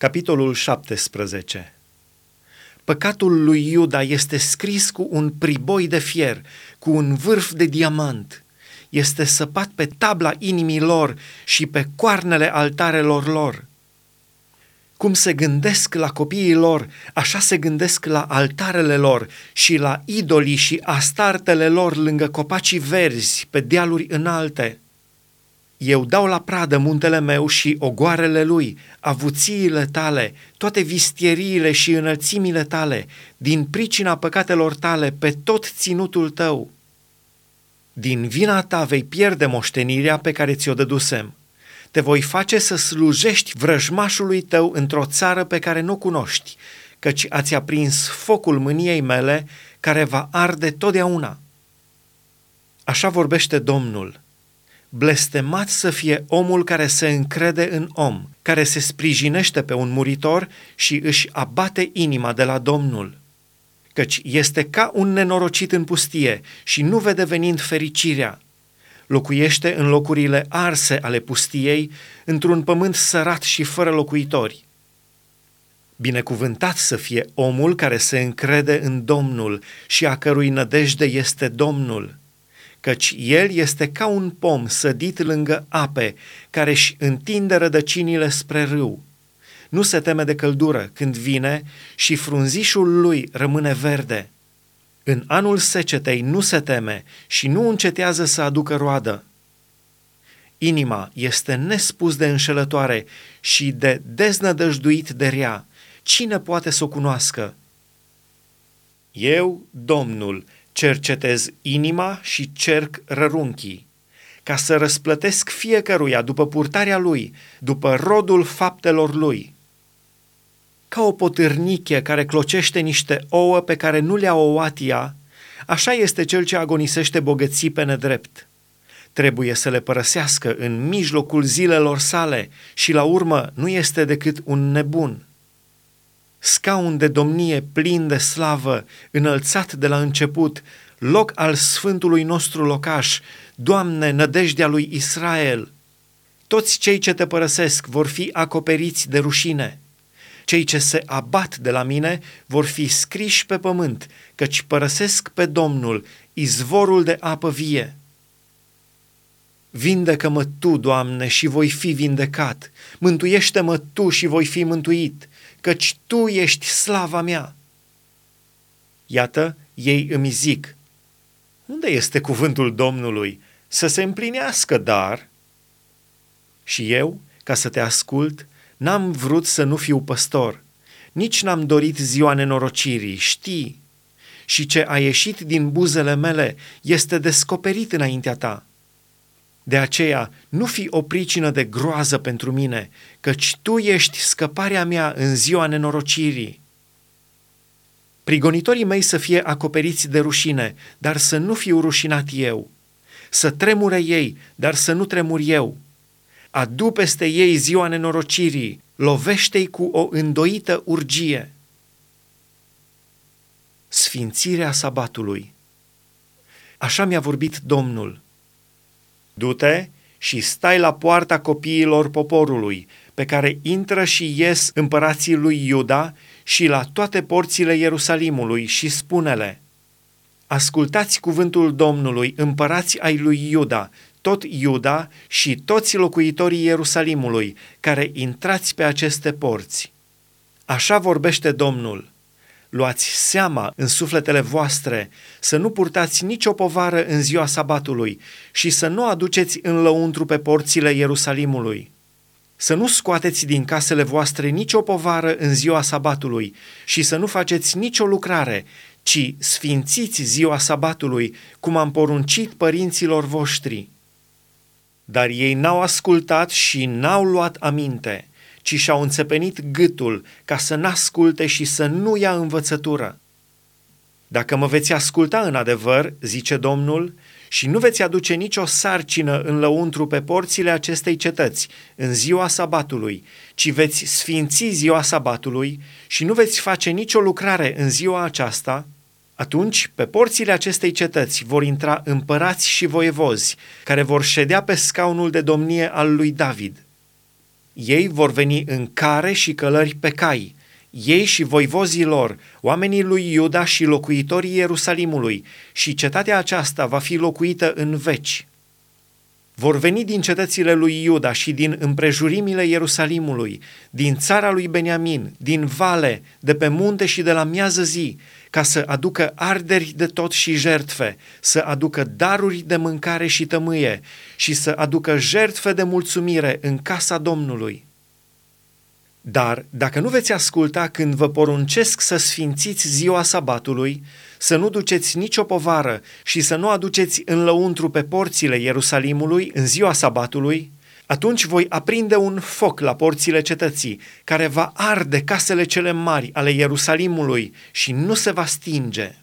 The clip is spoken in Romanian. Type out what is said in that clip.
Capitolul 17 Păcatul lui Iuda este scris cu un priboi de fier, cu un vârf de diamant. Este săpat pe tabla inimii lor și pe coarnele altarelor lor. Cum se gândesc la copiii lor, așa se gândesc la altarele lor și la idolii și astartele lor lângă copacii verzi, pe dealuri înalte. Eu dau la pradă muntele meu și ogoarele lui, avuțiile tale, toate vistieriile și înălțimile tale, din pricina păcatelor tale, pe tot ținutul tău. Din vina ta vei pierde moștenirea pe care ți-o dădusem. Te voi face să slujești vrăjmașului tău într-o țară pe care nu cunoști, căci ați aprins focul mâniei mele, care va arde totdeauna. Așa vorbește Domnul Blestemat să fie omul care se încrede în om, care se sprijinește pe un muritor și își abate inima de la Domnul. Căci este ca un nenorocit în pustie și nu vede venind fericirea. Locuiește în locurile arse ale pustiei, într-un pământ sărat și fără locuitori. Binecuvântat să fie omul care se încrede în Domnul și a cărui nădejde este Domnul căci el este ca un pom sădit lângă ape, care își întinde rădăcinile spre râu. Nu se teme de căldură când vine și frunzișul lui rămâne verde. În anul secetei nu se teme și nu încetează să aducă roadă. Inima este nespus de înșelătoare și de deznădăjduit de rea. Cine poate să o cunoască? Eu, Domnul, cercetez inima și cerc rărunchii, ca să răsplătesc fiecăruia după purtarea lui, după rodul faptelor lui. Ca o potârniche care clocește niște ouă pe care nu le-a ouat ea, așa este cel ce agonisește bogății pe nedrept. Trebuie să le părăsească în mijlocul zilelor sale și la urmă nu este decât un nebun scaun de domnie plin de slavă, înălțat de la început, loc al Sfântului nostru locaș, Doamne, nădejdea lui Israel. Toți cei ce te părăsesc vor fi acoperiți de rușine. Cei ce se abat de la mine vor fi scriși pe pământ, căci părăsesc pe Domnul, izvorul de apă vie. Vindecă-mă Tu, Doamne, și voi fi vindecat. Mântuiește-mă Tu și voi fi mântuit căci Tu ești slava mea. Iată, ei îmi zic, unde este cuvântul Domnului să se împlinească, dar... Și eu, ca să te ascult, n-am vrut să nu fiu păstor, nici n-am dorit ziua nenorocirii, știi, și ce a ieșit din buzele mele este descoperit înaintea ta. De aceea, nu fi o pricină de groază pentru mine, căci tu ești scăparea mea în ziua nenorocirii. Prigonitorii mei să fie acoperiți de rușine, dar să nu fiu rușinat eu. Să tremure ei, dar să nu tremur eu. Adu peste ei ziua nenorocirii, lovește-i cu o îndoită urgie. Sfințirea sabatului Așa mi-a vorbit Domnul – Du-te și stai la poarta copiilor poporului, pe care intră și ies împărații lui Iuda și la toate porțile Ierusalimului și spune-le, Ascultați cuvântul Domnului, împărați ai lui Iuda, tot Iuda și toți locuitorii Ierusalimului, care intrați pe aceste porți. Așa vorbește Domnul – luați seama în sufletele voastre să nu purtați nicio povară în ziua sabatului și să nu aduceți în lăuntru pe porțile Ierusalimului. Să nu scoateți din casele voastre nicio povară în ziua sabatului și să nu faceți nicio lucrare, ci sfințiți ziua sabatului, cum am poruncit părinților voștri. Dar ei n-au ascultat și n-au luat aminte – ci și-au înțepenit gâtul ca să n-asculte și să nu ia învățătură. Dacă mă veți asculta în adevăr, zice Domnul, și nu veți aduce nicio sarcină în lăuntru pe porțile acestei cetăți în ziua sabatului, ci veți sfinți ziua sabatului și nu veți face nicio lucrare în ziua aceasta, atunci pe porțile acestei cetăți vor intra împărați și voievozi, care vor ședea pe scaunul de domnie al lui David – Ei vor veni în care și călări pe cai, ei și voivozii lor, oamenii lui Iuda și locuitorii Ierusalimului, și cetatea aceasta va fi locuită în veci. Vor veni din cetățile lui Iuda și din împrejurimile Ierusalimului, din țara lui Beniamin, din vale, de pe munte și de la miază zi, ca să aducă arderi de tot și jertfe, să aducă daruri de mâncare și tămâie și să aducă jertfe de mulțumire în casa Domnului. Dar dacă nu veți asculta când vă poruncesc să sfințiți ziua sabatului, să nu duceți nicio povară și să nu aduceți în lăuntru pe porțile Ierusalimului în ziua sabatului, atunci voi aprinde un foc la porțile cetății, care va arde casele cele mari ale Ierusalimului și nu se va stinge.